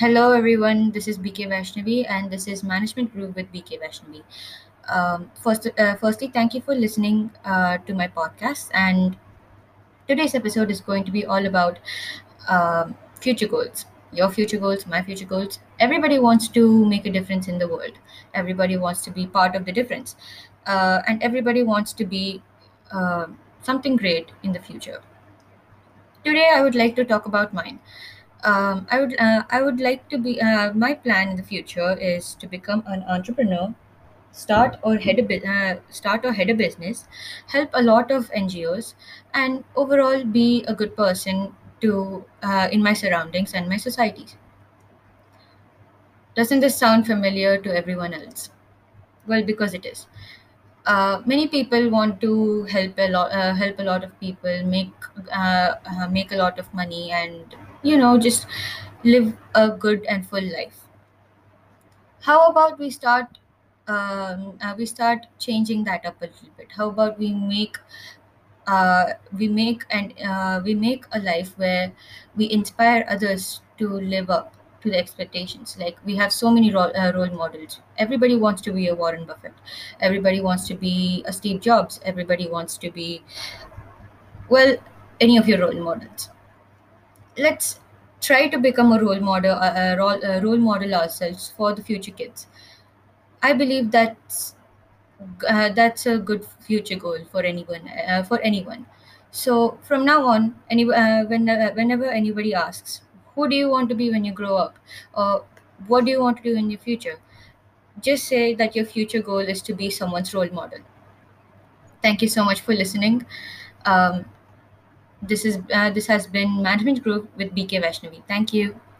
Hello, everyone. This is BK Vaishnavi, and this is Management Group with BK Vaishnavi. Um, first, uh, firstly, thank you for listening uh, to my podcast. And today's episode is going to be all about um, future goals. Your future goals, my future goals. Everybody wants to make a difference in the world. Everybody wants to be part of the difference, uh, and everybody wants to be uh, something great in the future. Today, I would like to talk about mine. Um, I would uh, I would like to be uh, my plan in the future is to become an entrepreneur, start or head a bu- uh, start or head a business, help a lot of NGOs, and overall be a good person to uh, in my surroundings and my societies. Doesn't this sound familiar to everyone else? Well, because it is. Uh, many people want to help a lot, uh, help a lot of people, make uh, uh, make a lot of money, and you know just live a good and full life. How about we start um, uh, we start changing that up a little bit? How about we make uh, we make and uh, we make a life where we inspire others to live up to the expectations? Like we have so many role, uh, role models. Everybody wants to be a warren buffett. Everybody wants to be a steve jobs. Everybody wants to be well any of your role models let's try to become a role model a, role, a role model ourselves for the future kids. I believe that's uh, that's a good future goal for anyone uh, for anyone. So from now on any uh, when, uh, whenever anybody asks who do you want to be when you grow up? or what do you want to do in your future? just say that your future goal is to be someone's role model. Thank you so much for listening. Um, this is uh, this has been management group with bk vaishnavi. Thank you